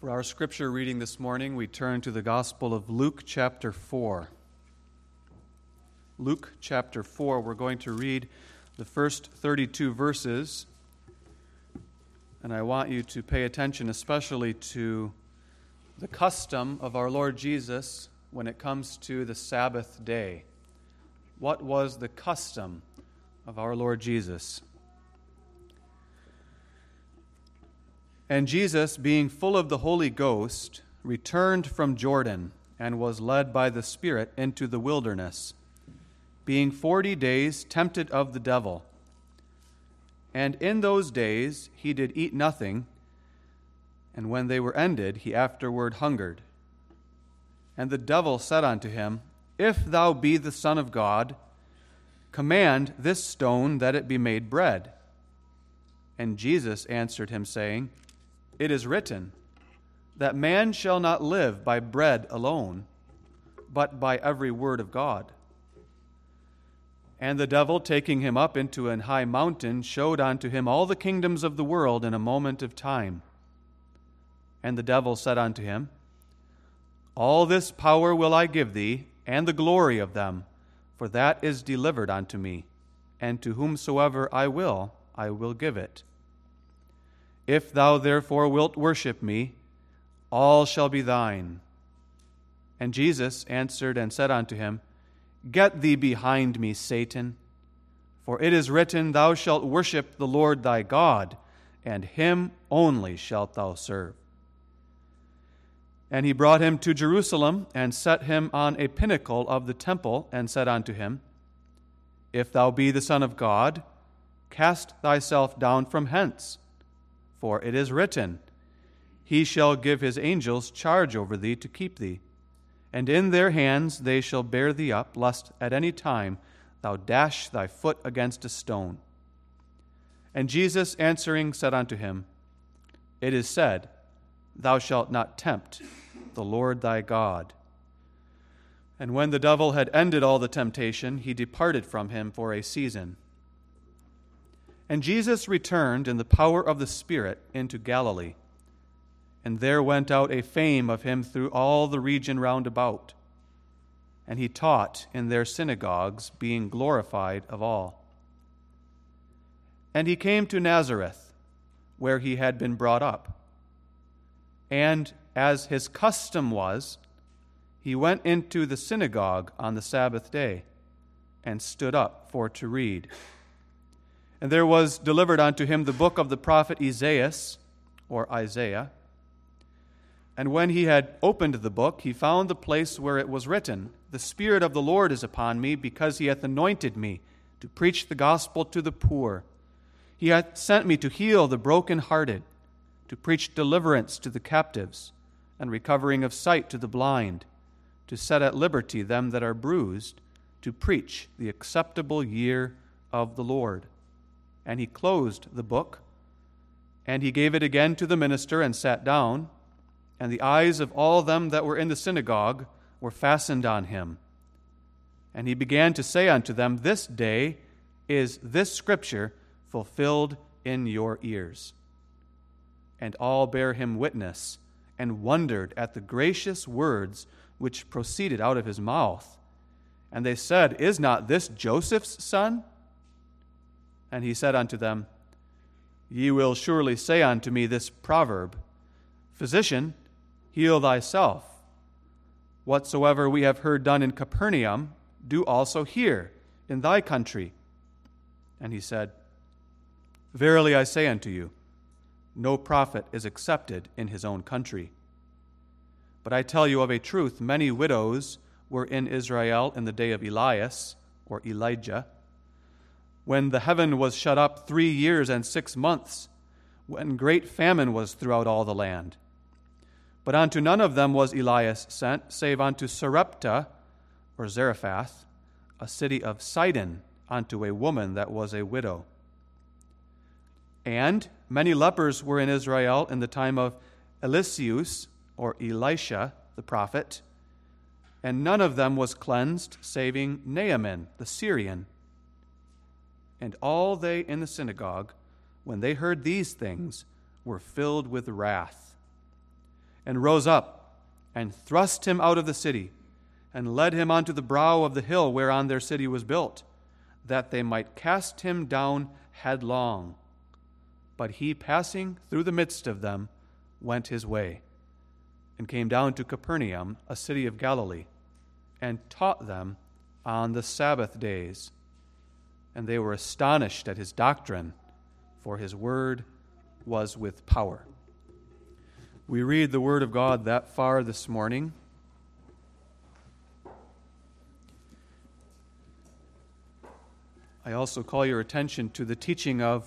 For our scripture reading this morning, we turn to the Gospel of Luke chapter 4. Luke chapter 4, we're going to read the first 32 verses. And I want you to pay attention especially to the custom of our Lord Jesus when it comes to the Sabbath day. What was the custom of our Lord Jesus? And Jesus, being full of the Holy Ghost, returned from Jordan and was led by the Spirit into the wilderness, being forty days tempted of the devil. And in those days he did eat nothing, and when they were ended, he afterward hungered. And the devil said unto him, If thou be the Son of God, command this stone that it be made bread. And Jesus answered him, saying, it is written that man shall not live by bread alone, but by every word of God. And the devil, taking him up into an high mountain, showed unto him all the kingdoms of the world in a moment of time. And the devil said unto him, All this power will I give thee, and the glory of them, for that is delivered unto me, and to whomsoever I will, I will give it. If thou therefore wilt worship me, all shall be thine. And Jesus answered and said unto him, Get thee behind me, Satan. For it is written, Thou shalt worship the Lord thy God, and him only shalt thou serve. And he brought him to Jerusalem, and set him on a pinnacle of the temple, and said unto him, If thou be the Son of God, cast thyself down from hence. For it is written, He shall give his angels charge over thee to keep thee, and in their hands they shall bear thee up, lest at any time thou dash thy foot against a stone. And Jesus answering said unto him, It is said, Thou shalt not tempt the Lord thy God. And when the devil had ended all the temptation, he departed from him for a season. And Jesus returned in the power of the Spirit into Galilee. And there went out a fame of him through all the region round about. And he taught in their synagogues, being glorified of all. And he came to Nazareth, where he had been brought up. And as his custom was, he went into the synagogue on the Sabbath day and stood up for to read. And there was delivered unto him the book of the prophet Isaiah, or Isaiah. And when he had opened the book, he found the place where it was written, The Spirit of the Lord is upon me, because he hath anointed me to preach the gospel to the poor. He hath sent me to heal the brokenhearted, to preach deliverance to the captives, and recovering of sight to the blind, to set at liberty them that are bruised, to preach the acceptable year of the Lord. And he closed the book. And he gave it again to the minister and sat down. And the eyes of all them that were in the synagogue were fastened on him. And he began to say unto them, This day is this scripture fulfilled in your ears. And all bare him witness, and wondered at the gracious words which proceeded out of his mouth. And they said, Is not this Joseph's son? And he said unto them, Ye will surely say unto me this proverb Physician, heal thyself. Whatsoever we have heard done in Capernaum, do also here in thy country. And he said, Verily I say unto you, no prophet is accepted in his own country. But I tell you of a truth, many widows were in Israel in the day of Elias, or Elijah when the heaven was shut up three years and six months, when great famine was throughout all the land. But unto none of them was Elias sent, save unto Sarepta, or Zarephath, a city of Sidon, unto a woman that was a widow. And many lepers were in Israel in the time of Eliseus, or Elisha, the prophet, and none of them was cleansed, saving Naaman, the Syrian. And all they in the synagogue, when they heard these things, were filled with wrath. and rose up and thrust him out of the city and led him onto the brow of the hill whereon their city was built, that they might cast him down headlong. But he, passing through the midst of them, went his way, and came down to Capernaum, a city of Galilee, and taught them on the Sabbath days. And they were astonished at his doctrine, for his word was with power. We read the word of God that far this morning. I also call your attention to the teaching of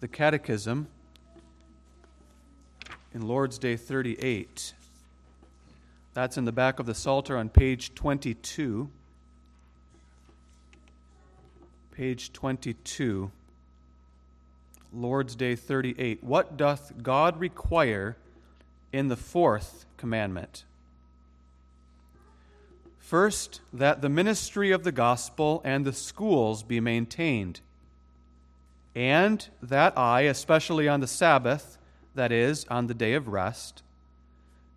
the Catechism in Lord's Day 38. That's in the back of the Psalter on page 22. Page 22. Lord's Day 38. What doth God require in the fourth commandment? First, that the ministry of the gospel and the schools be maintained, and that I, especially on the Sabbath, that is, on the day of rest,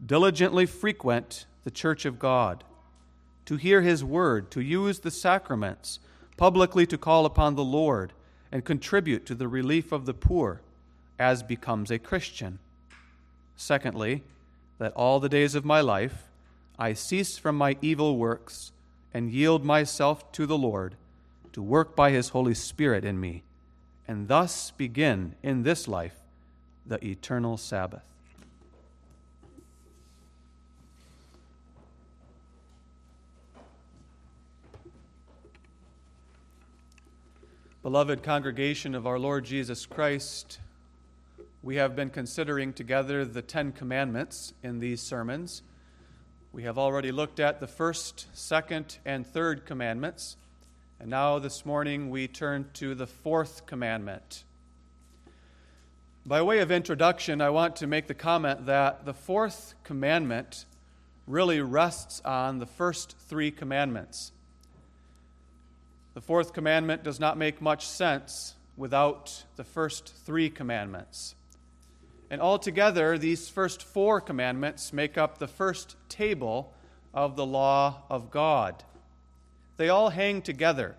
diligently frequent the church of God, to hear his word, to use the sacraments, publicly to call upon the Lord, and contribute to the relief of the poor, as becomes a Christian. Secondly, that all the days of my life, I cease from my evil works and yield myself to the Lord to work by his Holy Spirit in me, and thus begin in this life the eternal Sabbath. Beloved congregation of our Lord Jesus Christ, we have been considering together the Ten Commandments in these sermons. We have already looked at the first, second, and third commandments. And now this morning we turn to the fourth commandment. By way of introduction, I want to make the comment that the fourth commandment really rests on the first three commandments. The fourth commandment does not make much sense without the first three commandments. And altogether, these first four commandments make up the first table of the law of God. They all hang together,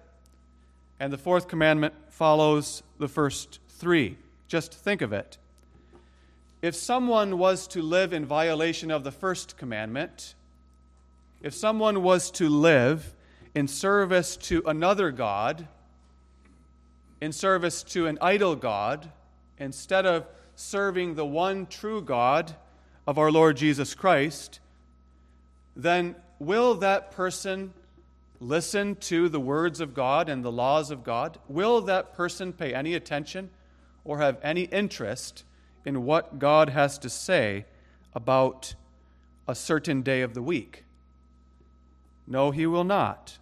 and the fourth commandment follows the first three. Just think of it. If someone was to live in violation of the first commandment, if someone was to live in service to another God, in service to an idol God, instead of serving the one true God of our Lord Jesus Christ, then will that person listen to the words of God and the laws of God? Will that person pay any attention or have any interest in what God has to say about a certain day of the week? No, he will not.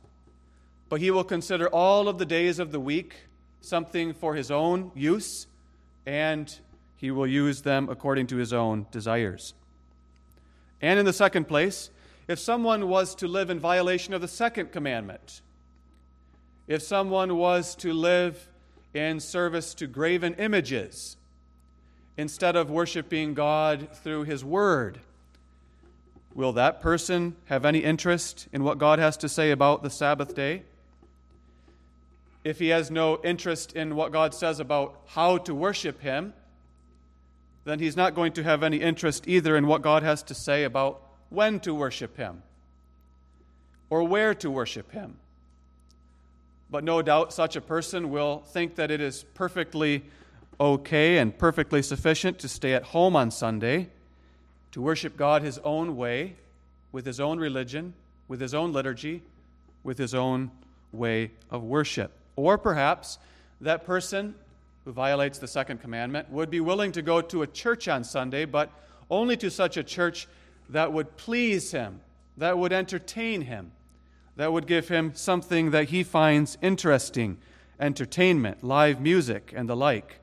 But he will consider all of the days of the week something for his own use and he will use them according to his own desires. And in the second place, if someone was to live in violation of the second commandment, if someone was to live in service to graven images instead of worshiping God through his word, will that person have any interest in what God has to say about the Sabbath day? If he has no interest in what God says about how to worship him, then he's not going to have any interest either in what God has to say about when to worship him or where to worship him. But no doubt such a person will think that it is perfectly okay and perfectly sufficient to stay at home on Sunday, to worship God his own way, with his own religion, with his own liturgy, with his own way of worship. Or perhaps that person who violates the second commandment would be willing to go to a church on Sunday, but only to such a church that would please him, that would entertain him, that would give him something that he finds interesting entertainment, live music, and the like.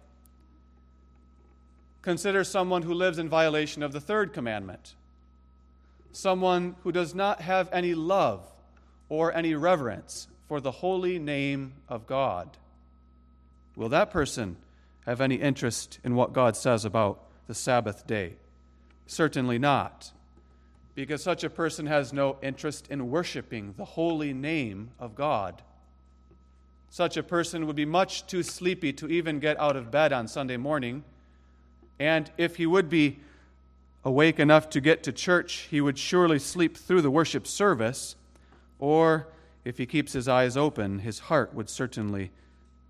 Consider someone who lives in violation of the third commandment, someone who does not have any love or any reverence for the holy name of God. Will that person have any interest in what God says about the Sabbath day? Certainly not, because such a person has no interest in worshiping the holy name of God. Such a person would be much too sleepy to even get out of bed on Sunday morning. And if he would be awake enough to get to church, he would surely sleep through the worship service. Or if he keeps his eyes open, his heart would certainly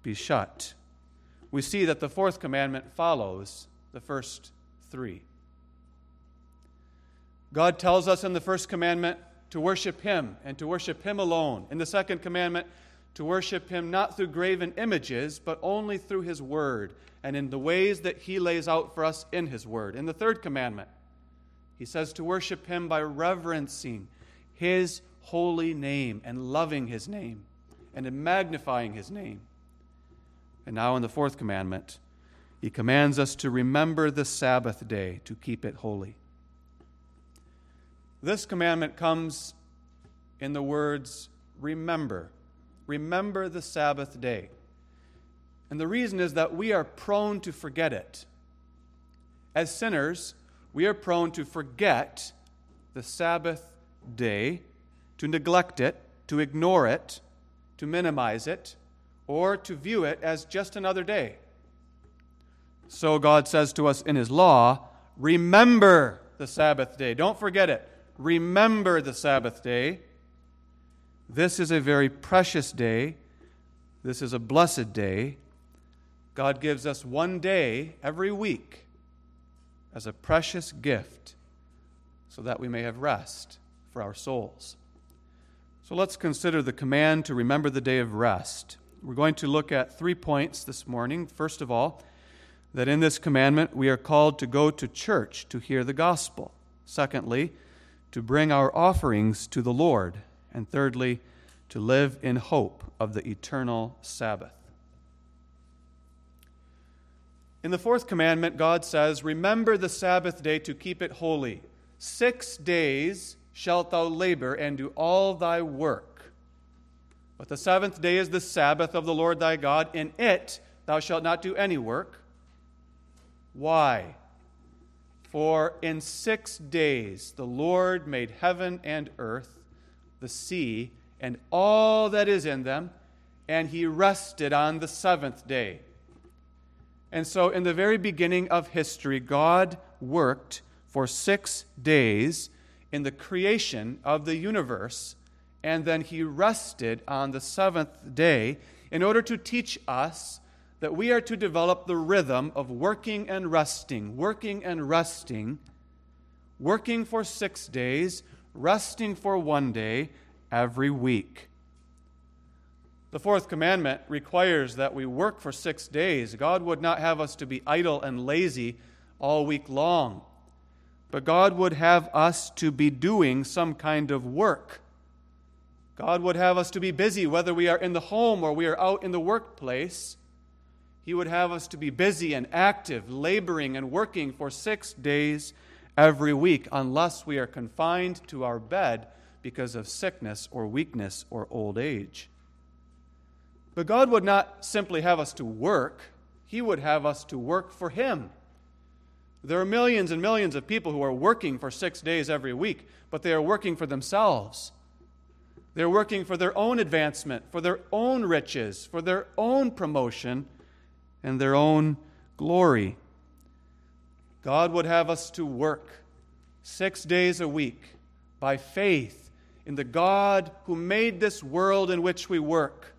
be shut. We see that the fourth commandment follows the first three. God tells us in the first commandment to worship Him and to worship Him alone. In the second commandment, to worship Him not through graven images, but only through His Word and in the ways that He lays out for us in His Word. In the third commandment, He says to worship Him by reverencing His holy name and loving His name and in magnifying His name. And now in the fourth commandment, He commands us to remember the Sabbath day to keep it holy. This commandment comes in the words, remember. Remember the Sabbath day. And the reason is that we are prone to forget it. As sinners, we are prone to forget the Sabbath day, to neglect it, to ignore it, to minimize it, or to view it as just another day. So God says to us in His law remember the Sabbath day. Don't forget it. Remember the Sabbath day. This is a very precious day. This is a blessed day. God gives us one day every week as a precious gift so that we may have rest for our souls. So let's consider the command to remember the day of rest. We're going to look at three points this morning. First of all, that in this commandment we are called to go to church to hear the gospel. Secondly, to bring our offerings to the Lord and thirdly, to live in hope of the eternal Sabbath. In the fourth commandment, God says, Remember the Sabbath day to keep it holy. Six days shalt thou labor and do all thy work. But the seventh day is the Sabbath of the Lord thy God. In it thou shalt not do any work. Why? For in six days the Lord made heaven and earth, the sea, and all that is in them, and he rested on the seventh day. And so, in the very beginning of history, God worked for six days in the creation of the universe, and then he rested on the seventh day in order to teach us that we are to develop the rhythm of working and resting, working and resting, working for six days, resting for one day every week. The fourth commandment requires that we work for six days. God would not have us to be idle and lazy all week long, but God would have us to be doing some kind of work. God would have us to be busy, whether we are in the home or we are out in the workplace. He would have us to be busy and active, laboring and working for six days every week, unless we are confined to our bed because of sickness or weakness or old age. But God would not simply have us to work, He would have us to work for Him. There are millions and millions of people who are working for six days every week, but they are working for themselves. They're working for their own advancement, for their own riches, for their own promotion and their own glory. God would have us to work six days a week by faith in the God who made this world in which we work,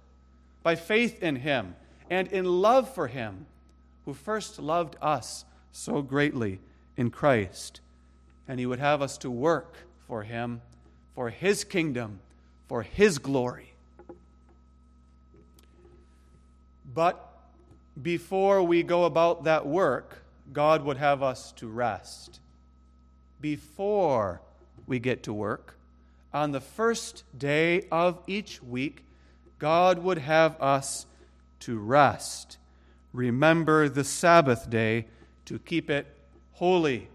by faith in Him and in love for Him, who first loved us so greatly in Christ. And He would have us to work for Him, for His kingdom, for His glory. But before we go about that work, God would have us to rest. Before we get to work, on the first day of each week, God would have us to rest. Remember the Sabbath day to keep it holy.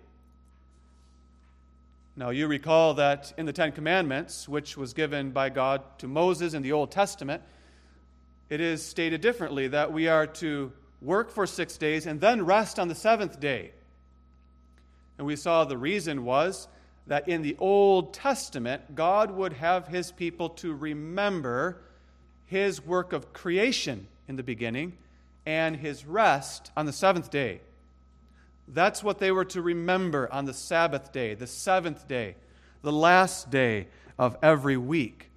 Now, you recall that in the Ten Commandments, which was given by God to Moses in the Old Testament, it is stated differently that we are to work for six days and then rest on the seventh day. And we saw the reason was that in the Old Testament, God would have his people to remember his work of creation in the beginning and his rest on the seventh day. That's what they were to remember on the Sabbath day, the seventh day, the last day of every week.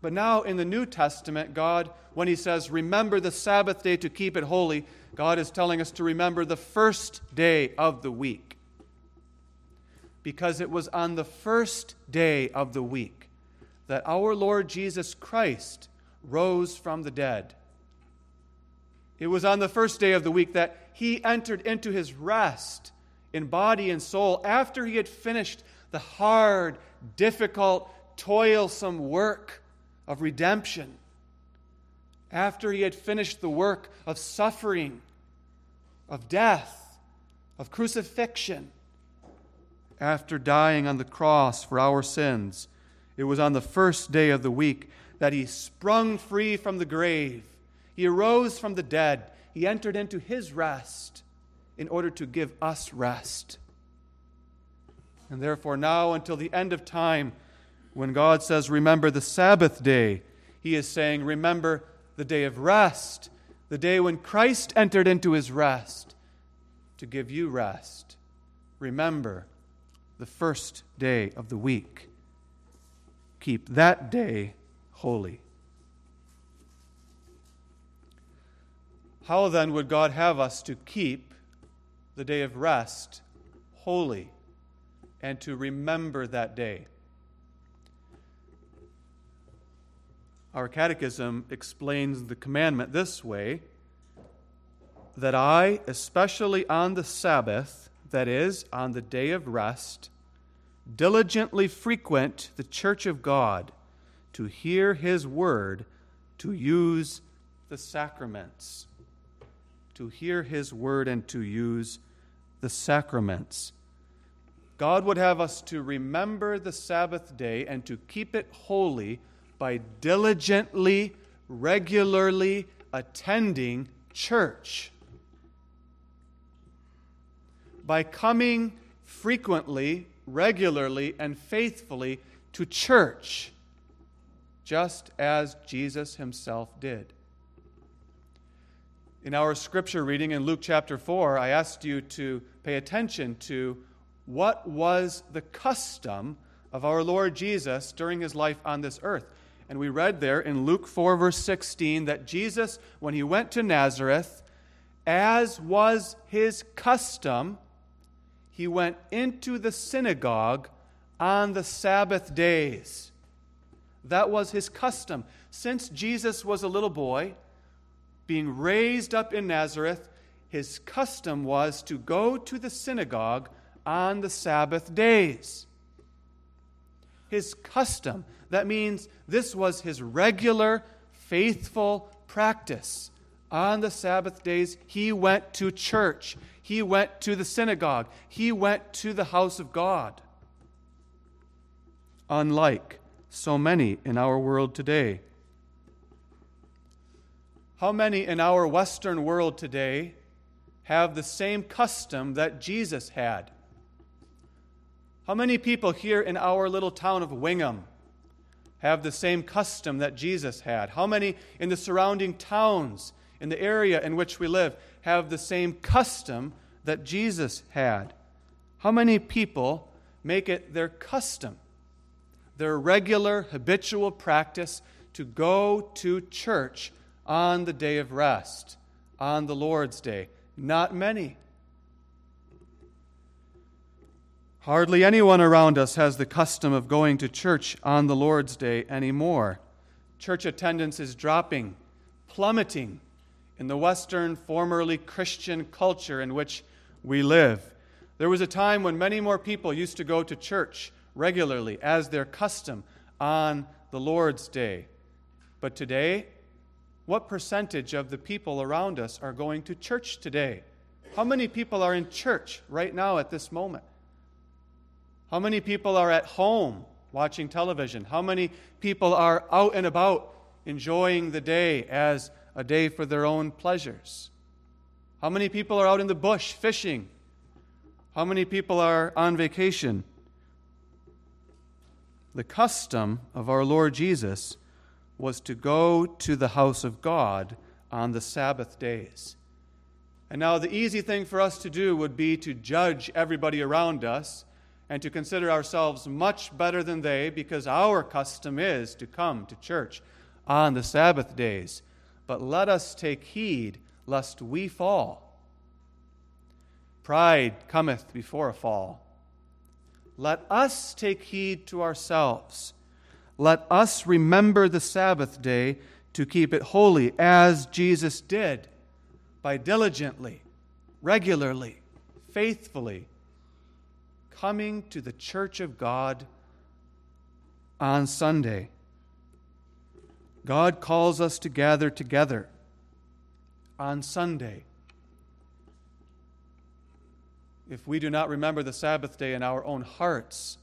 But now in the New Testament, God, when He says, Remember the Sabbath day to keep it holy, God is telling us to remember the first day of the week. Because it was on the first day of the week that our Lord Jesus Christ rose from the dead. It was on the first day of the week that he entered into his rest in body and soul after he had finished the hard, difficult, toilsome work of redemption. After he had finished the work of suffering, of death, of crucifixion, after dying on the cross for our sins, it was on the first day of the week that he sprung free from the grave he arose from the dead. He entered into his rest in order to give us rest. And therefore, now until the end of time, when God says, Remember the Sabbath day, he is saying, Remember the day of rest, the day when Christ entered into his rest to give you rest. Remember the first day of the week. Keep that day holy. How then would God have us to keep the day of rest holy and to remember that day? Our catechism explains the commandment this way that I, especially on the Sabbath, that is, on the day of rest, diligently frequent the church of God to hear his word, to use the sacraments to hear his word and to use the sacraments. God would have us to remember the Sabbath day and to keep it holy by diligently, regularly attending church. By coming frequently, regularly, and faithfully to church, just as Jesus himself did. In our scripture reading in Luke chapter 4, I asked you to pay attention to what was the custom of our Lord Jesus during his life on this earth. And we read there in Luke 4, verse 16, that Jesus, when he went to Nazareth, as was his custom, he went into the synagogue on the Sabbath days. That was his custom. Since Jesus was a little boy, being raised up in Nazareth, his custom was to go to the synagogue on the Sabbath days. His custom, that means this was his regular, faithful practice. On the Sabbath days, he went to church, he went to the synagogue, he went to the house of God. Unlike so many in our world today how many in our Western world today have the same custom that Jesus had? How many people here in our little town of Wingham have the same custom that Jesus had? How many in the surrounding towns, in the area in which we live, have the same custom that Jesus had? How many people make it their custom, their regular, habitual practice to go to church on the day of rest, on the Lord's day? Not many. Hardly anyone around us has the custom of going to church on the Lord's day anymore. Church attendance is dropping, plummeting in the Western, formerly Christian culture in which we live. There was a time when many more people used to go to church regularly as their custom on the Lord's day. But today, what percentage of the people around us are going to church today? How many people are in church right now at this moment? How many people are at home watching television? How many people are out and about enjoying the day as a day for their own pleasures? How many people are out in the bush fishing How many people are on vacation? The custom of our Lord Jesus was to go to the house of God on the Sabbath days. And now, the easy thing for us to do would be to judge everybody around us and to consider ourselves much better than they because our custom is to come to church on the Sabbath days. But let us take heed lest we fall. Pride cometh before a fall. Let us take heed to ourselves. Let us remember the Sabbath day to keep it holy as Jesus did by diligently, regularly, faithfully coming to the church of God on Sunday. God calls us to gather together on Sunday. If we do not remember the Sabbath day in our own hearts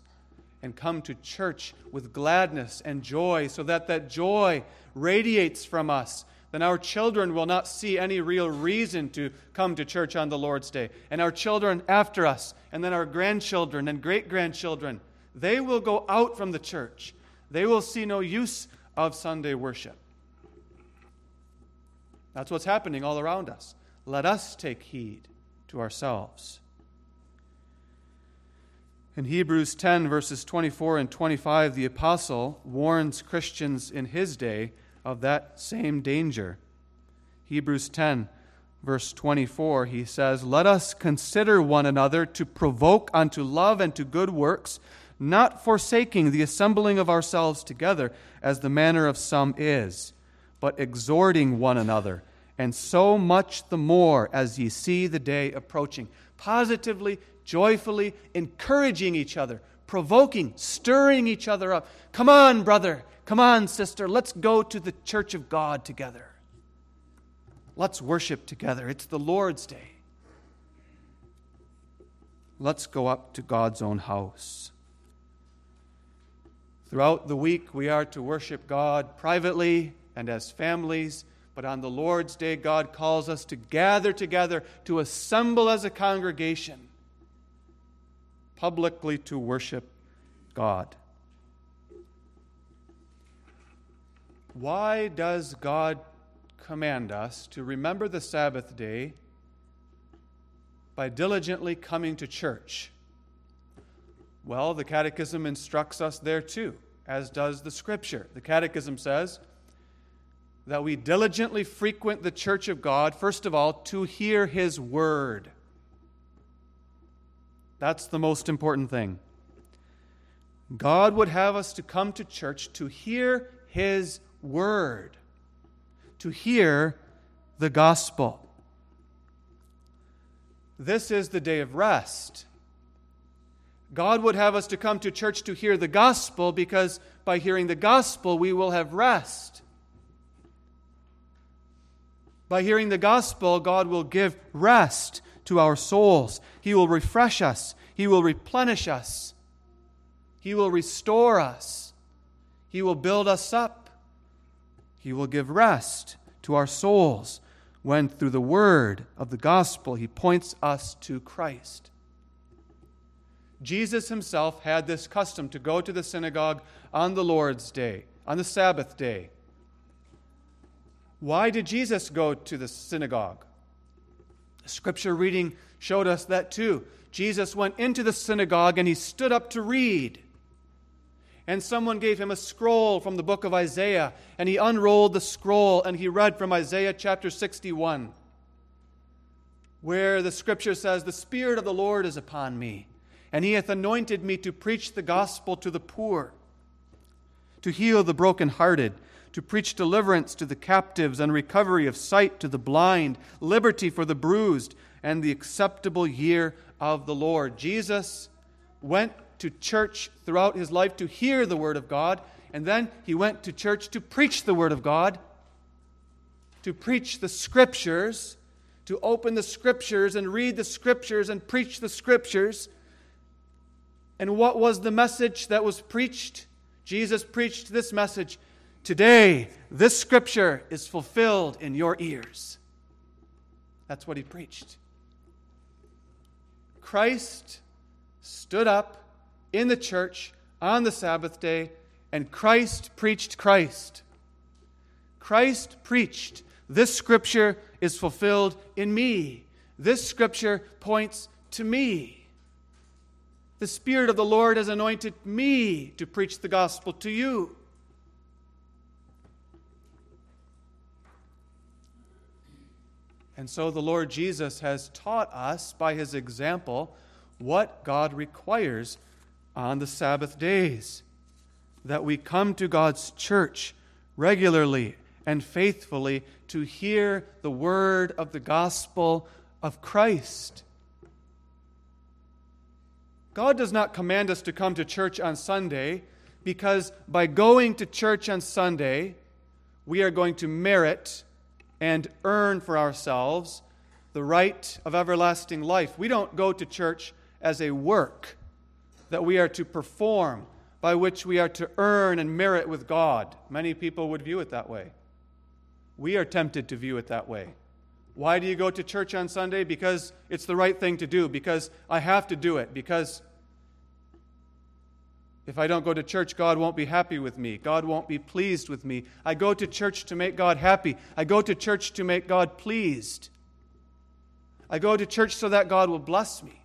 and come to church with gladness and joy, so that that joy radiates from us, then our children will not see any real reason to come to church on the Lord's day. And our children after us, and then our grandchildren and great grandchildren, they will go out from the church. They will see no use of Sunday worship. That's what's happening all around us. Let us take heed to ourselves. In Hebrews 10, verses 24 and 25, the apostle warns Christians in his day of that same danger. Hebrews 10, verse 24, he says, Let us consider one another to provoke unto love and to good works, not forsaking the assembling of ourselves together, as the manner of some is but exhorting one another, and so much the more as ye see the day approaching. Positively, joyfully encouraging each other, provoking, stirring each other up. Come on, brother. Come on, sister. Let's go to the church of God together. Let's worship together. It's the Lord's day. Let's go up to God's own house. Throughout the week, we are to worship God privately and as families. But on the Lord's Day, God calls us to gather together, to assemble as a congregation, publicly to worship God. Why does God command us to remember the Sabbath day by diligently coming to church? Well, the Catechism instructs us there too, as does the Scripture. The Catechism says, that we diligently frequent the church of God, first of all, to hear His word. That's the most important thing. God would have us to come to church to hear His word, to hear the gospel. This is the day of rest. God would have us to come to church to hear the gospel because by hearing the gospel we will have rest. By hearing the gospel, God will give rest to our souls. He will refresh us. He will replenish us. He will restore us. He will build us up. He will give rest to our souls when, through the word of the gospel, He points us to Christ. Jesus himself had this custom to go to the synagogue on the Lord's day, on the Sabbath day. Why did Jesus go to the synagogue? Scripture reading showed us that too. Jesus went into the synagogue and he stood up to read. And someone gave him a scroll from the book of Isaiah, and he unrolled the scroll and he read from Isaiah chapter 61, where the scripture says, The Spirit of the Lord is upon me, and he hath anointed me to preach the gospel to the poor, to heal the brokenhearted to preach deliverance to the captives and recovery of sight to the blind, liberty for the bruised, and the acceptable year of the Lord. Jesus went to church throughout his life to hear the Word of God, and then he went to church to preach the Word of God, to preach the Scriptures, to open the Scriptures and read the Scriptures and preach the Scriptures. And what was the message that was preached? Jesus preached this message Today, this scripture is fulfilled in your ears. That's what he preached. Christ stood up in the church on the Sabbath day, and Christ preached Christ. Christ preached, This scripture is fulfilled in me. This scripture points to me. The Spirit of the Lord has anointed me to preach the gospel to you. And so the Lord Jesus has taught us by his example what God requires on the Sabbath days that we come to God's church regularly and faithfully to hear the word of the gospel of Christ. God does not command us to come to church on Sunday because by going to church on Sunday, we are going to merit and earn for ourselves the right of everlasting life. We don't go to church as a work that we are to perform, by which we are to earn and merit with God. Many people would view it that way. We are tempted to view it that way. Why do you go to church on Sunday? Because it's the right thing to do, because I have to do it, because if I don't go to church, God won't be happy with me. God won't be pleased with me. I go to church to make God happy. I go to church to make God pleased. I go to church so that God will bless me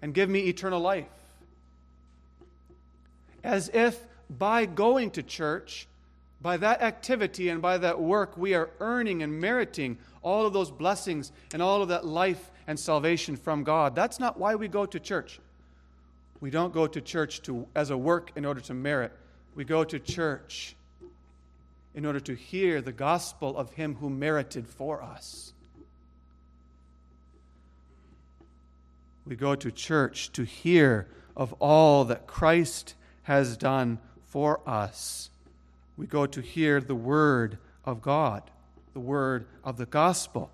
and give me eternal life. As if by going to church, by that activity and by that work, we are earning and meriting all of those blessings and all of that life and salvation from God. That's not why we go to church. We don't go to church to, as a work in order to merit. We go to church in order to hear the gospel of Him who merited for us. We go to church to hear of all that Christ has done for us. We go to hear the word of God, the word of the gospel,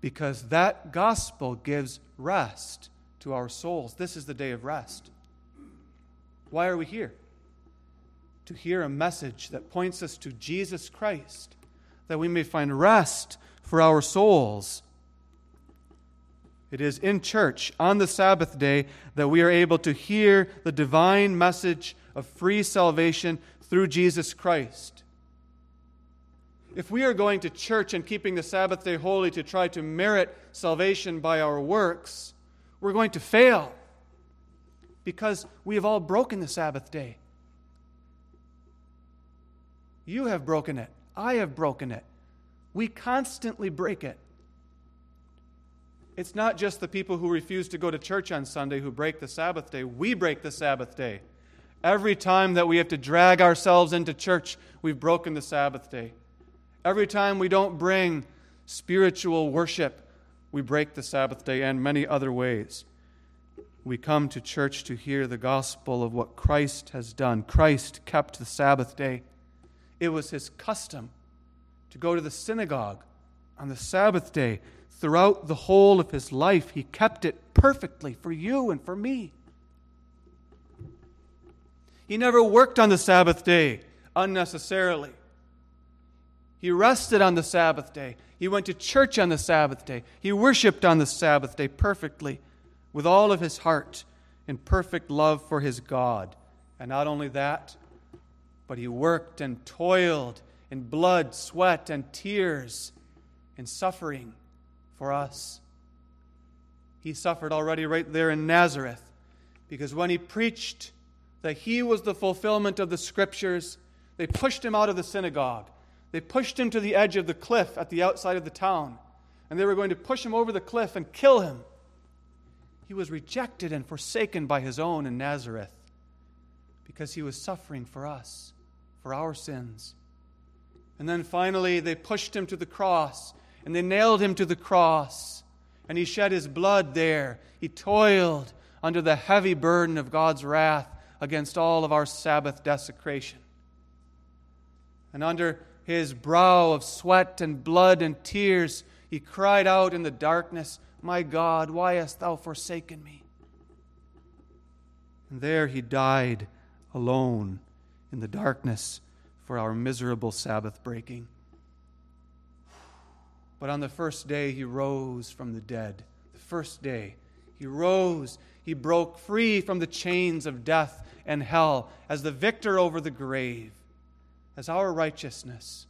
because that gospel gives rest to our souls. This is the day of rest. Why are we here? To hear a message that points us to Jesus Christ, that we may find rest for our souls. It is in church on the Sabbath day that we are able to hear the divine message of free salvation through Jesus Christ. If we are going to church and keeping the Sabbath day holy to try to merit salvation by our works, we're going to fail because we have all broken the Sabbath day. You have broken it. I have broken it. We constantly break it. It's not just the people who refuse to go to church on Sunday who break the Sabbath day. We break the Sabbath day. Every time that we have to drag ourselves into church, we've broken the Sabbath day. Every time we don't bring spiritual worship, we break the Sabbath day and many other ways we come to church to hear the gospel of what Christ has done. Christ kept the Sabbath day. It was his custom to go to the synagogue on the Sabbath day. Throughout the whole of his life, he kept it perfectly for you and for me. He never worked on the Sabbath day unnecessarily. He rested on the Sabbath day. He went to church on the Sabbath day. He worshiped on the Sabbath day perfectly with all of his heart in perfect love for his God. And not only that, but he worked and toiled in blood, sweat, and tears in suffering for us. He suffered already right there in Nazareth because when he preached that he was the fulfillment of the scriptures, they pushed him out of the synagogue. They pushed him to the edge of the cliff at the outside of the town. And they were going to push him over the cliff and kill him. He was rejected and forsaken by his own in Nazareth because he was suffering for us, for our sins. And then finally, they pushed him to the cross and they nailed him to the cross. And he shed his blood there. He toiled under the heavy burden of God's wrath against all of our Sabbath desecration. And under his brow of sweat and blood and tears, he cried out in the darkness, my God, why hast thou forsaken me? And there he died alone in the darkness for our miserable Sabbath breaking. But on the first day he rose from the dead. The first day He rose. He broke free from the chains of death and hell as the victor over the grave, as our righteousness,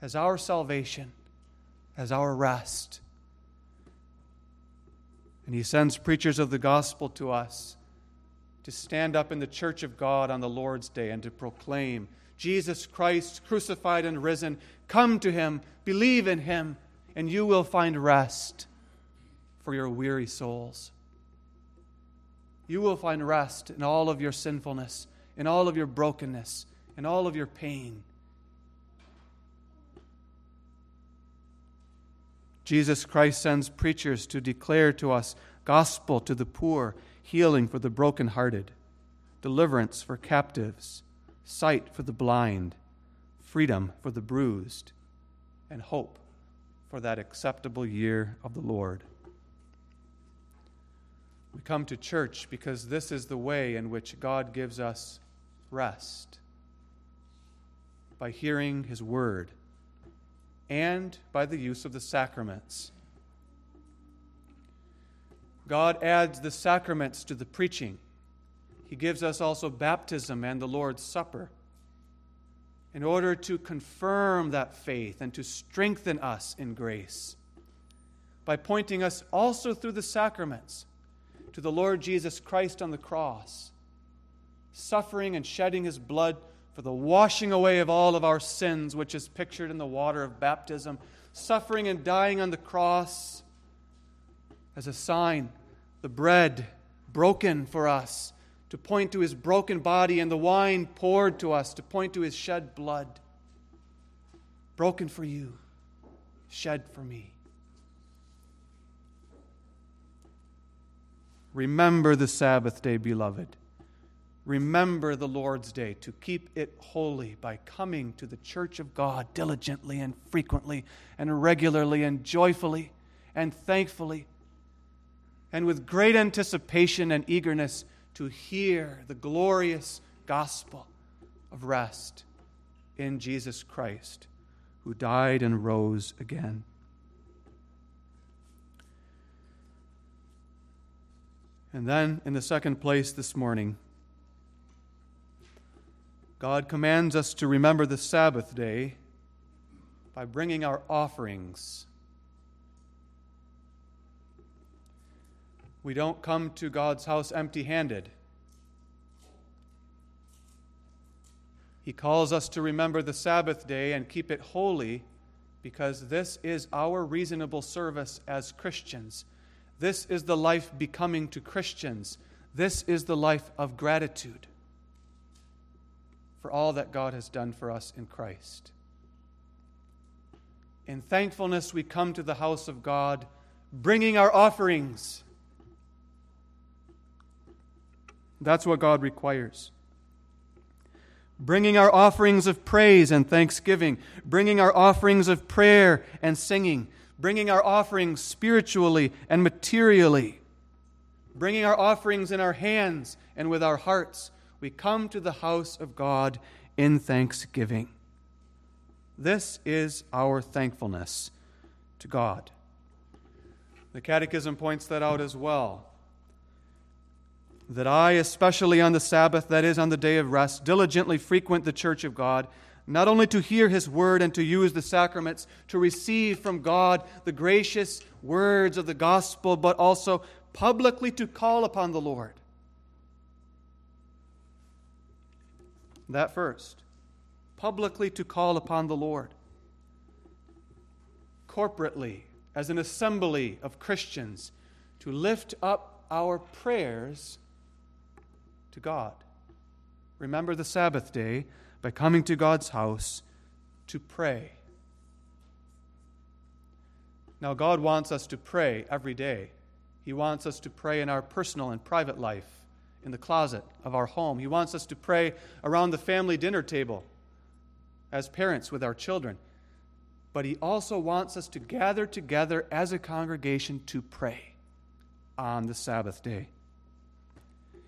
as our salvation, as our rest. And He sends preachers of the gospel to us to stand up in the church of God on the Lord's day and to proclaim Jesus Christ, crucified and risen. Come to Him, believe in Him, and you will find rest for your weary souls. You will find rest in all of your sinfulness, in all of your brokenness, in all of your pain. Jesus Christ sends preachers to declare to us gospel to the poor, healing for the brokenhearted, deliverance for captives, sight for the blind, freedom for the bruised, and hope for that acceptable year of the Lord. We come to church because this is the way in which God gives us rest by hearing His word and by the use of the sacraments. God adds the sacraments to the preaching. He gives us also baptism and the Lord's Supper in order to confirm that faith and to strengthen us in grace by pointing us also through the sacraments to the Lord Jesus Christ on the cross, suffering and shedding his blood for the washing away of all of our sins, which is pictured in the water of baptism, suffering and dying on the cross as a sign, the bread broken for us to point to his broken body, and the wine poured to us to point to his shed blood. Broken for you, shed for me. Remember the Sabbath day, beloved. Remember the Lord's day to keep it holy by coming to the church of God diligently and frequently and regularly and joyfully and thankfully and with great anticipation and eagerness to hear the glorious gospel of rest in Jesus Christ, who died and rose again. And then, in the second place this morning, God commands us to remember the Sabbath day by bringing our offerings. We don't come to God's house empty handed. He calls us to remember the Sabbath day and keep it holy because this is our reasonable service as Christians. This is the life becoming to Christians. This is the life of gratitude for all that God has done for us in Christ. In thankfulness, we come to the house of God, bringing our offerings. That's what God requires. Bringing our offerings of praise and thanksgiving, bringing our offerings of prayer and singing, bringing our offerings spiritually and materially, bringing our offerings in our hands and with our hearts. We come to the house of God in thanksgiving. This is our thankfulness to God. The Catechism points that out as well. That I, especially on the Sabbath, that is, on the day of rest, diligently frequent the church of God not only to hear his word and to use the sacraments, to receive from God the gracious words of the gospel, but also publicly to call upon the Lord. That first. Publicly to call upon the Lord. Corporately, as an assembly of Christians, to lift up our prayers to God. Remember the Sabbath day by coming to God's house to pray. Now, God wants us to pray every day. He wants us to pray in our personal and private life, in the closet of our home. He wants us to pray around the family dinner table as parents with our children. But He also wants us to gather together as a congregation to pray on the Sabbath day.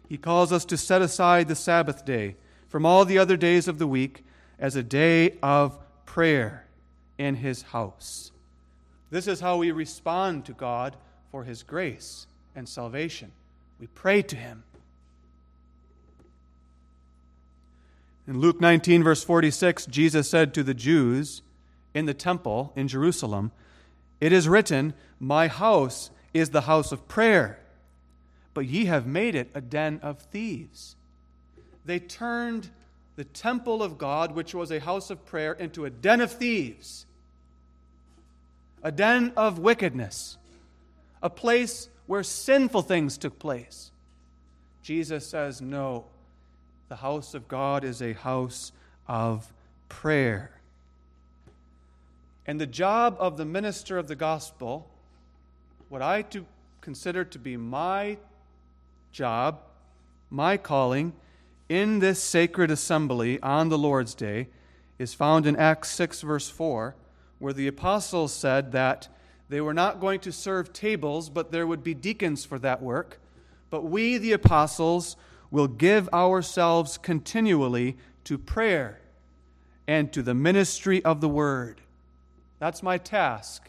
He calls us to set aside the Sabbath day from all the other days of the week as a day of prayer in His house. This is how we respond to God for His grace and salvation. We pray to him. In Luke 19, verse 46, Jesus said to the Jews in the temple in Jerusalem, It is written, My house is the house of prayer, but ye have made it a den of thieves. They turned the temple of God, which was a house of prayer, into a den of thieves, a den of wickedness, a place where sinful things took place. Jesus says, No, the house of God is a house of prayer. And the job of the minister of the gospel, what I to consider to be my job, my calling in this sacred assembly on the Lord's Day, is found in Acts 6, verse 4, where the apostles said that they were not going to serve tables, but there would be deacons for that work. But we, the apostles, will give ourselves continually to prayer and to the ministry of the word. That's my task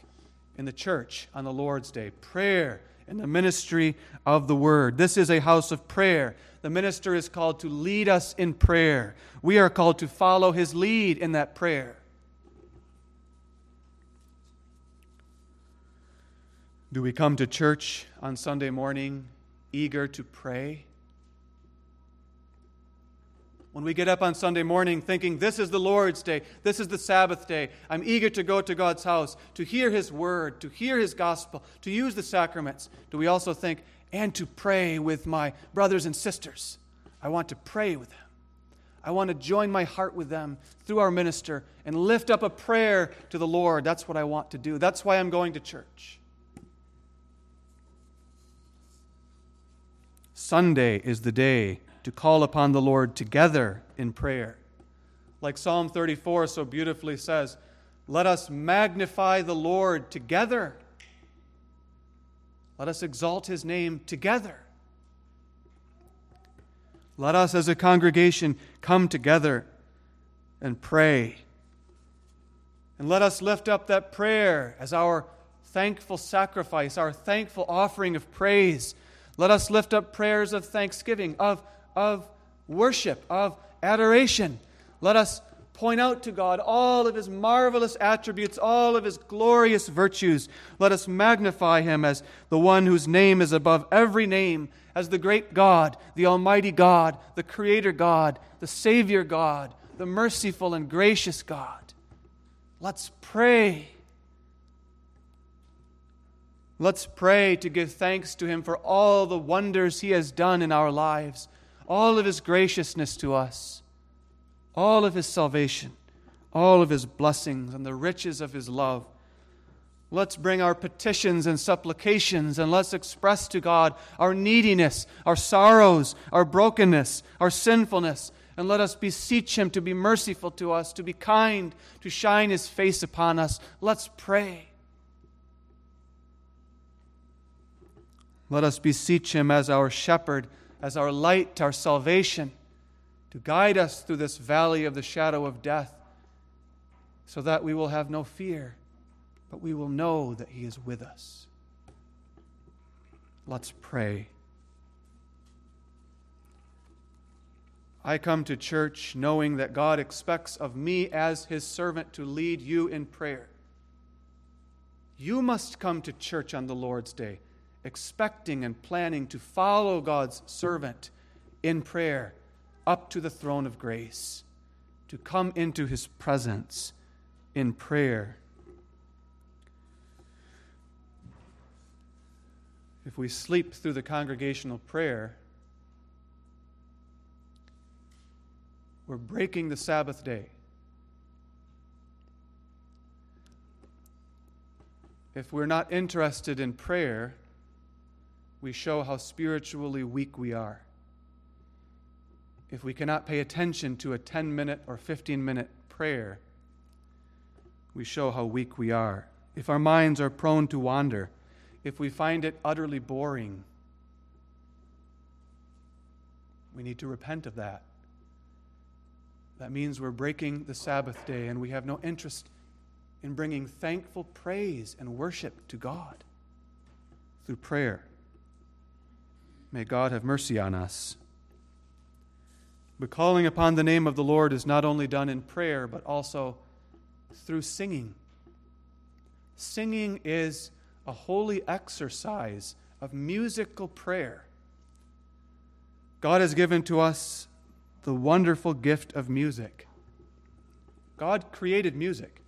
in the church on the Lord's Day prayer and the ministry of the word. This is a house of prayer. The minister is called to lead us in prayer. We are called to follow his lead in that prayer. Do we come to church on Sunday morning eager to pray? When we get up on Sunday morning thinking, this is the Lord's day, this is the Sabbath day, I'm eager to go to God's house, to hear His word, to hear His gospel, to use the sacraments, do we also think, and to pray with my brothers and sisters? I want to pray with them. I want to join my heart with them through our minister and lift up a prayer to the Lord. That's what I want to do. That's why I'm going to church. Sunday is the day to call upon the Lord together in prayer. Like Psalm 34 so beautifully says, let us magnify the Lord together. Let us exalt his name together. Let us as a congregation come together and pray. And let us lift up that prayer as our thankful sacrifice, our thankful offering of praise let us lift up prayers of thanksgiving, of, of worship, of adoration. Let us point out to God all of his marvelous attributes, all of his glorious virtues. Let us magnify him as the one whose name is above every name, as the great God, the Almighty God, the Creator God, the Savior God, the merciful and gracious God. Let's pray. Let's pray to give thanks to Him for all the wonders He has done in our lives, all of His graciousness to us, all of His salvation, all of His blessings, and the riches of His love. Let's bring our petitions and supplications and let's express to God our neediness, our sorrows, our brokenness, our sinfulness, and let us beseech Him to be merciful to us, to be kind, to shine His face upon us. Let's pray. Let us beseech him as our shepherd, as our light, our salvation, to guide us through this valley of the shadow of death, so that we will have no fear, but we will know that he is with us. Let's pray. I come to church knowing that God expects of me as his servant to lead you in prayer. You must come to church on the Lord's day expecting and planning to follow God's servant in prayer up to the throne of grace, to come into his presence in prayer. If we sleep through the congregational prayer, we're breaking the Sabbath day. If we're not interested in prayer, we show how spiritually weak we are. If we cannot pay attention to a 10 minute or 15 minute prayer, we show how weak we are. If our minds are prone to wander, if we find it utterly boring, we need to repent of that. That means we're breaking the Sabbath day and we have no interest in bringing thankful praise and worship to God through prayer. May God have mercy on us. But calling upon the name of the Lord is not only done in prayer, but also through singing. Singing is a holy exercise of musical prayer. God has given to us the wonderful gift of music. God created music.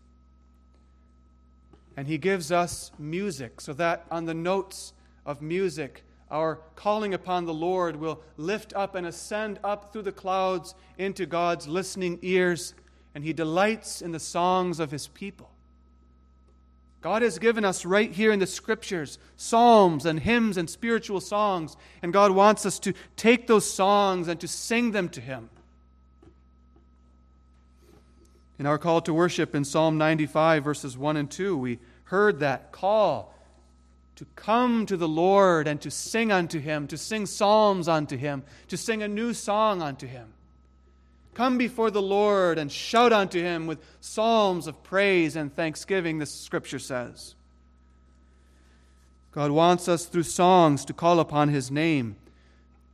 And He gives us music so that on the notes of music, our calling upon the Lord will lift up and ascend up through the clouds into God's listening ears, and He delights in the songs of His people. God has given us right here in the scriptures psalms and hymns and spiritual songs, and God wants us to take those songs and to sing them to Him. In our call to worship in Psalm 95, verses 1 and 2, we heard that call to come to the Lord and to sing unto Him, to sing psalms unto Him, to sing a new song unto Him. Come before the Lord and shout unto Him with psalms of praise and thanksgiving, the scripture says. God wants us through songs to call upon His name,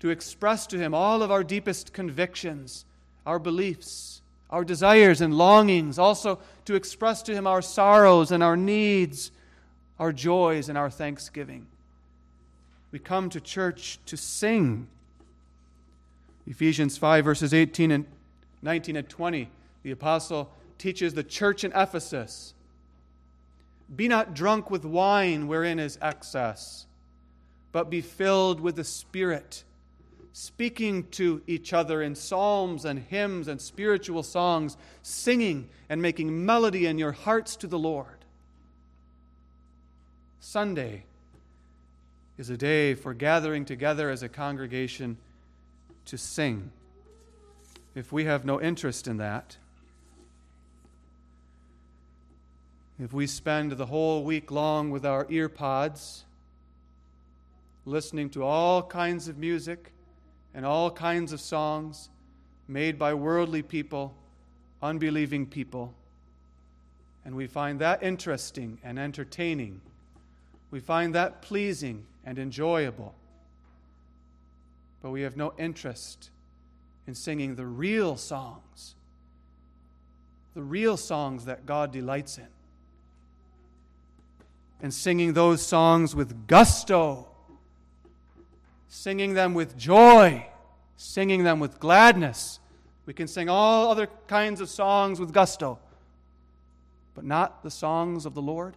to express to Him all of our deepest convictions, our beliefs, our desires and longings, also to express to Him our sorrows and our needs our joys and our thanksgiving. We come to church to sing. Ephesians 5, verses 18 and 19 and 20, the apostle teaches the church in Ephesus Be not drunk with wine wherein is excess, but be filled with the Spirit, speaking to each other in psalms and hymns and spiritual songs, singing and making melody in your hearts to the Lord Sunday is a day for gathering together as a congregation to sing. If we have no interest in that, if we spend the whole week long with our ear pods, listening to all kinds of music and all kinds of songs made by worldly people, unbelieving people, and we find that interesting and entertaining we find that pleasing and enjoyable. But we have no interest in singing the real songs, the real songs that God delights in. And singing those songs with gusto, singing them with joy, singing them with gladness. We can sing all other kinds of songs with gusto, but not the songs of the Lord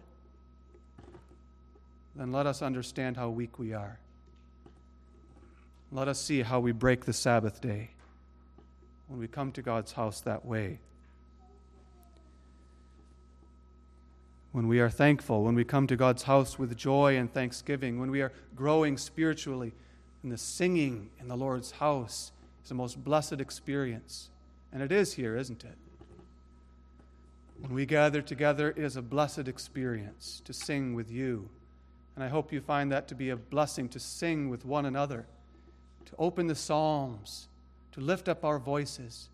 then let us understand how weak we are. Let us see how we break the Sabbath day when we come to God's house that way. When we are thankful, when we come to God's house with joy and thanksgiving, when we are growing spiritually, and the singing in the Lord's house is the most blessed experience. And it is here, isn't it? When we gather together, it is a blessed experience to sing with you and I hope you find that to be a blessing to sing with one another, to open the Psalms, to lift up our voices.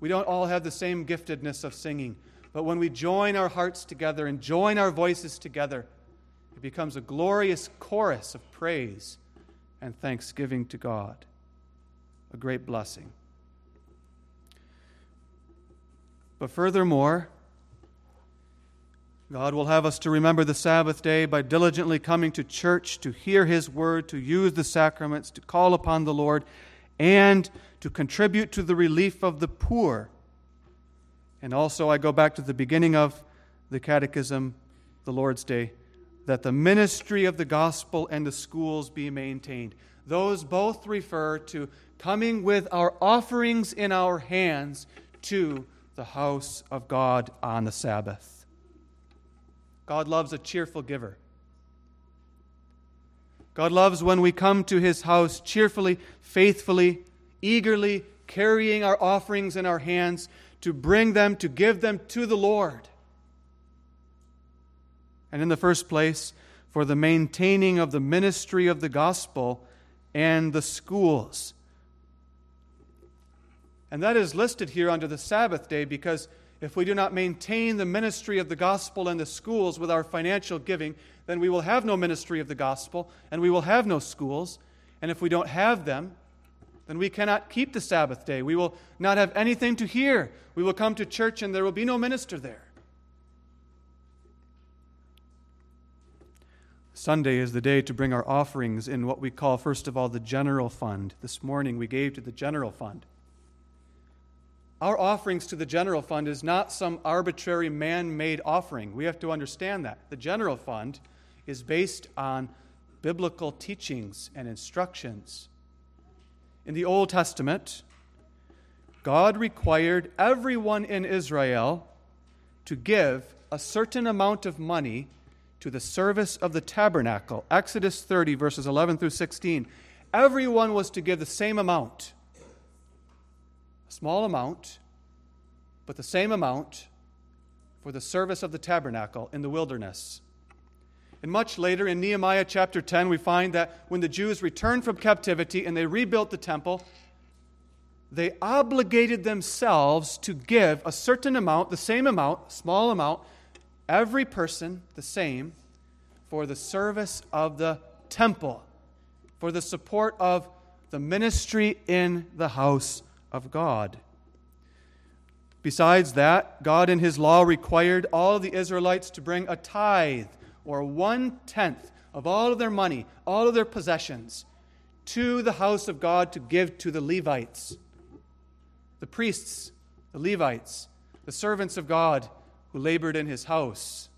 We don't all have the same giftedness of singing, but when we join our hearts together and join our voices together, it becomes a glorious chorus of praise and thanksgiving to God. A great blessing. But furthermore, God will have us to remember the Sabbath day by diligently coming to church to hear His word, to use the sacraments, to call upon the Lord, and to contribute to the relief of the poor. And also, I go back to the beginning of the Catechism, the Lord's Day, that the ministry of the gospel and the schools be maintained. Those both refer to coming with our offerings in our hands to the house of God on the Sabbath. God loves a cheerful giver. God loves when we come to his house cheerfully, faithfully, eagerly, carrying our offerings in our hands to bring them, to give them to the Lord. And in the first place, for the maintaining of the ministry of the gospel and the schools. And that is listed here under the Sabbath day because if we do not maintain the ministry of the gospel and the schools with our financial giving, then we will have no ministry of the gospel and we will have no schools. And if we don't have them, then we cannot keep the Sabbath day. We will not have anything to hear. We will come to church and there will be no minister there. Sunday is the day to bring our offerings in what we call, first of all, the general fund. This morning we gave to the general fund. Our offerings to the general fund is not some arbitrary man made offering. We have to understand that. The general fund is based on biblical teachings and instructions. In the Old Testament, God required everyone in Israel to give a certain amount of money to the service of the tabernacle. Exodus 30, verses 11 through 16. Everyone was to give the same amount. A small amount, but the same amount for the service of the tabernacle in the wilderness. And much later in Nehemiah chapter 10, we find that when the Jews returned from captivity and they rebuilt the temple, they obligated themselves to give a certain amount, the same amount, small amount, every person the same for the service of the temple, for the support of the ministry in the house of God. Besides that, God in His law required all the Israelites to bring a tithe, or one tenth of all of their money, all of their possessions, to the house of God to give to the Levites, the priests, the Levites, the servants of God who labored in his house.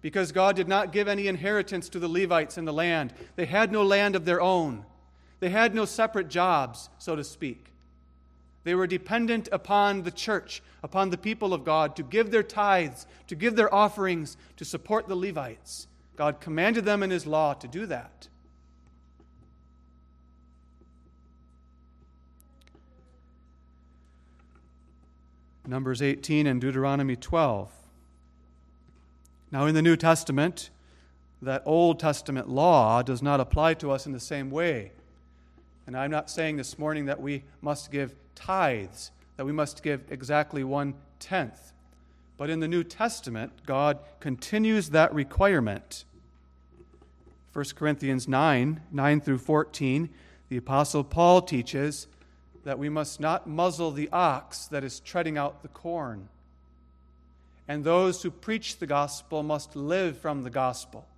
Because God did not give any inheritance to the Levites in the land, they had no land of their own. They had no separate jobs, so to speak. They were dependent upon the church, upon the people of God, to give their tithes, to give their offerings, to support the Levites. God commanded them in His law to do that. Numbers 18 and Deuteronomy 12. Now, in the New Testament, that Old Testament law does not apply to us in the same way. And I'm not saying this morning that we must give tithes, that we must give exactly one tenth. But in the New Testament, God continues that requirement. 1 Corinthians 9 9 through 14, the Apostle Paul teaches that we must not muzzle the ox that is treading out the corn. And those who preach the gospel must live from the gospel.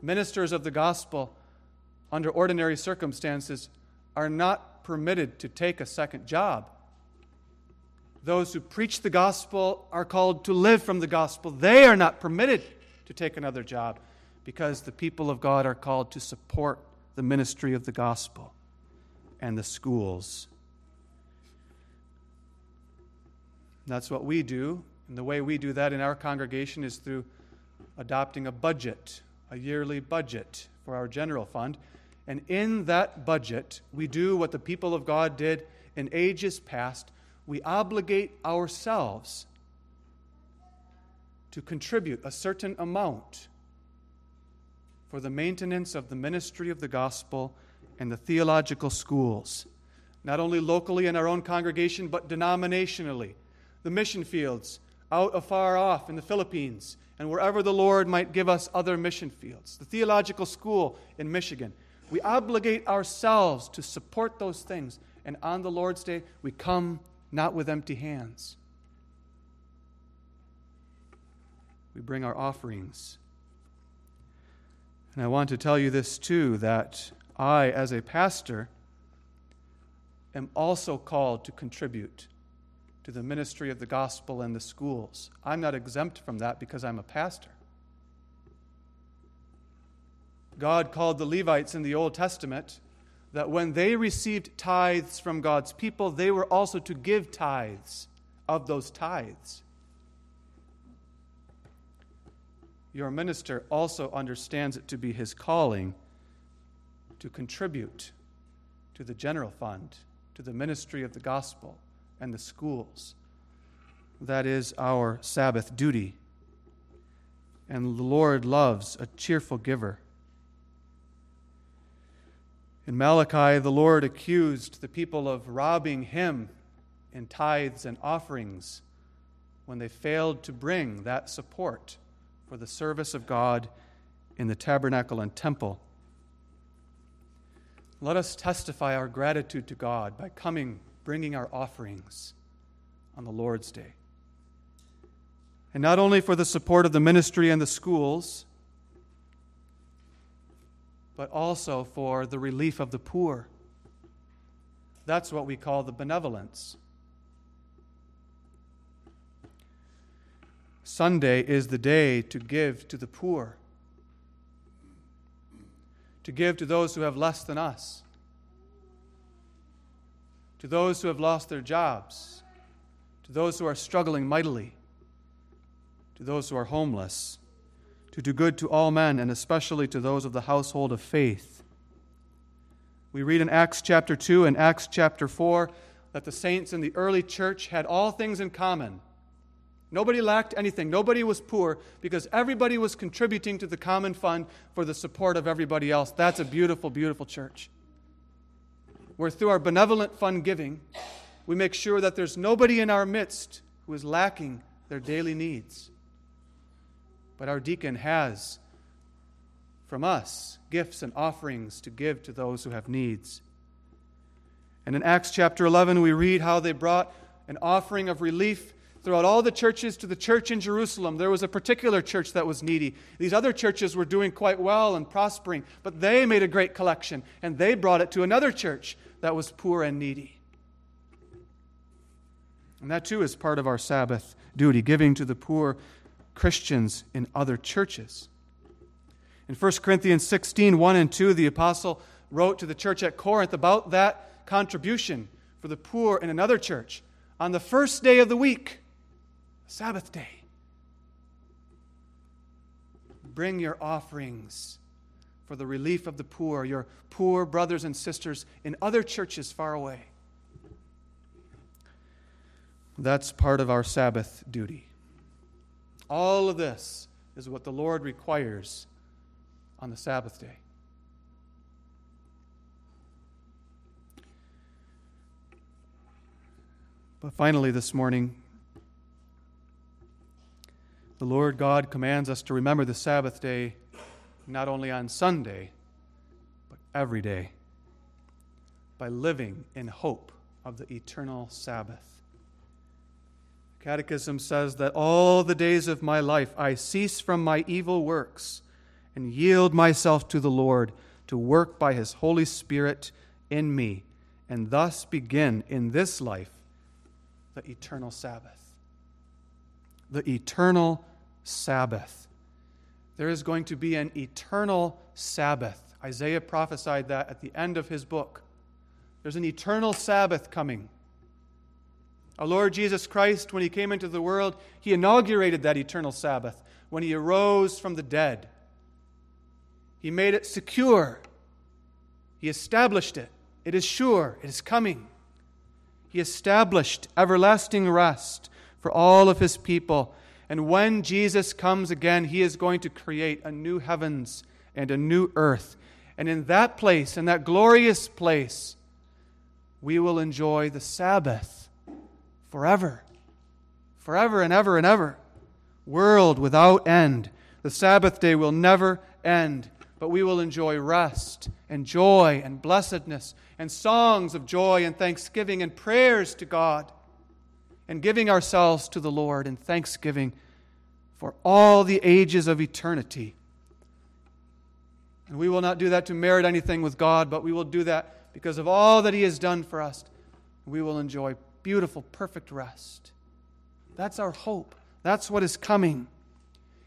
Ministers of the gospel, under ordinary circumstances, are not permitted to take a second job. Those who preach the gospel are called to live from the gospel. They are not permitted to take another job because the people of God are called to support the ministry of the gospel and the schools That's what we do. And the way we do that in our congregation is through adopting a budget, a yearly budget for our general fund. And in that budget, we do what the people of God did in ages past. We obligate ourselves to contribute a certain amount for the maintenance of the ministry of the gospel and the theological schools, not only locally in our own congregation, but denominationally the mission fields out afar off in the Philippines and wherever the Lord might give us other mission fields, the theological school in Michigan. We obligate ourselves to support those things. And on the Lord's Day, we come not with empty hands. We bring our offerings. And I want to tell you this too that I, as a pastor, am also called to contribute to the ministry of the gospel and the schools. I'm not exempt from that because I'm a pastor. God called the Levites in the Old Testament that when they received tithes from God's people, they were also to give tithes of those tithes. Your minister also understands it to be his calling to contribute to the general fund, to the ministry of the gospel and the schools. That is our Sabbath duty. And the Lord loves a cheerful giver. In Malachi, the Lord accused the people of robbing him in tithes and offerings when they failed to bring that support for the service of God in the tabernacle and temple. Let us testify our gratitude to God by coming, bringing our offerings on the Lord's Day. And not only for the support of the ministry and the schools, but also for the relief of the poor. That's what we call the benevolence. Sunday is the day to give to the poor, to give to those who have less than us, to those who have lost their jobs, to those who are struggling mightily, to those who are homeless, to do good to all men, and especially to those of the household of faith. We read in Acts chapter 2 and Acts chapter 4 that the saints in the early church had all things in common Nobody lacked anything. Nobody was poor because everybody was contributing to the common fund for the support of everybody else. That's a beautiful, beautiful church. Where through our benevolent fund giving, we make sure that there's nobody in our midst who is lacking their daily needs. But our deacon has from us gifts and offerings to give to those who have needs. And in Acts chapter 11, we read how they brought an offering of relief throughout all the churches to the church in Jerusalem, there was a particular church that was needy. These other churches were doing quite well and prospering, but they made a great collection and they brought it to another church that was poor and needy. And that too is part of our Sabbath duty, giving to the poor Christians in other churches. In 1 Corinthians 16 1 and 2, the apostle wrote to the church at Corinth about that contribution for the poor in another church on the first day of the week. Sabbath day. Bring your offerings for the relief of the poor, your poor brothers and sisters in other churches far away. That's part of our Sabbath duty. All of this is what the Lord requires on the Sabbath day. But finally, this morning, the Lord God commands us to remember the Sabbath day not only on Sunday, but every day by living in hope of the eternal Sabbath. Catechism says that all the days of my life I cease from my evil works and yield myself to the Lord to work by His Holy Spirit in me, and thus begin in this life the eternal Sabbath. The eternal Sabbath. There is going to be an eternal Sabbath. Isaiah prophesied that at the end of his book. There's an eternal Sabbath coming. Our Lord Jesus Christ, when he came into the world, he inaugurated that eternal Sabbath when he arose from the dead. He made it secure, he established it. It is sure, it is coming. He established everlasting rest for all of his people and when Jesus comes again, he is going to create a new heavens and a new earth. And in that place, in that glorious place, we will enjoy the Sabbath forever. Forever and ever and ever. World without end. The Sabbath day will never end, but we will enjoy rest and joy and blessedness and songs of joy and thanksgiving and prayers to God and giving ourselves to the Lord in thanksgiving for all the ages of eternity. And we will not do that to merit anything with God, but we will do that because of all that He has done for us. We will enjoy beautiful, perfect rest. That's our hope. That's what is coming.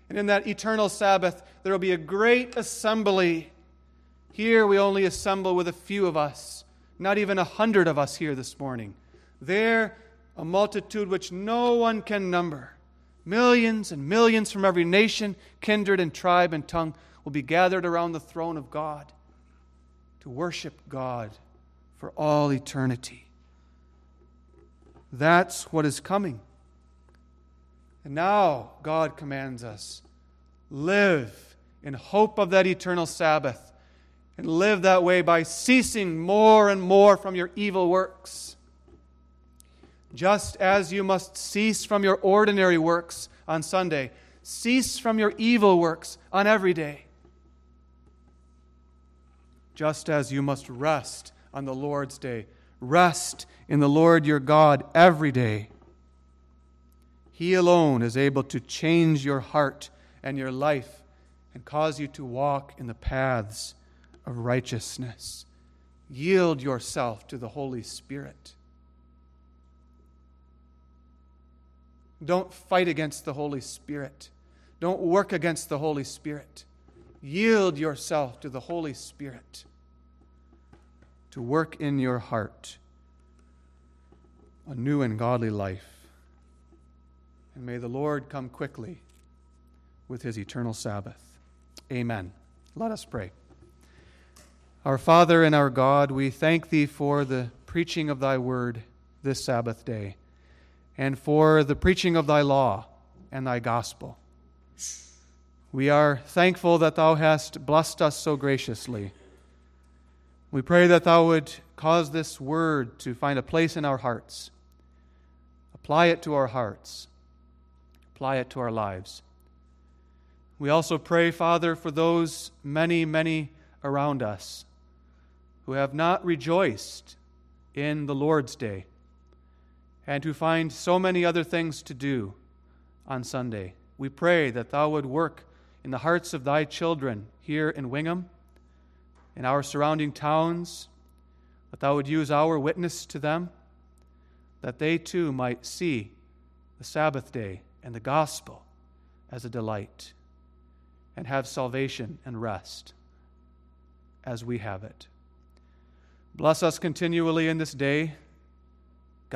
And in that eternal Sabbath, there will be a great assembly. Here we only assemble with a few of us, not even a hundred of us here this morning. There, a multitude which no one can number. Millions and millions from every nation, kindred, and tribe and tongue will be gathered around the throne of God to worship God for all eternity. That's what is coming. And now God commands us live in hope of that eternal Sabbath and live that way by ceasing more and more from your evil works just as you must cease from your ordinary works on Sunday, cease from your evil works on every day. just as you must rest on the Lord's day. Rest in the Lord your God every day. He alone is able to change your heart and your life and cause you to walk in the paths of righteousness. Yield yourself to the Holy Spirit. Don't fight against the Holy Spirit. Don't work against the Holy Spirit. Yield yourself to the Holy Spirit to work in your heart a new and godly life. And may the Lord come quickly with his eternal Sabbath. Amen. Let us pray. Our Father and our God, we thank thee for the preaching of thy word this Sabbath day, and for the preaching of thy law and thy gospel. We are thankful that thou hast blessed us so graciously. We pray that thou would cause this word to find a place in our hearts. Apply it to our hearts, apply it to our lives. We also pray, Father, for those many, many around us who have not rejoiced in the Lord's Day and who find so many other things to do on Sunday. We pray that Thou would work in the hearts of Thy children here in Wingham, in our surrounding towns, that Thou would use our witness to them, that they too might see the Sabbath day and the gospel as a delight and have salvation and rest as we have it. Bless us continually in this day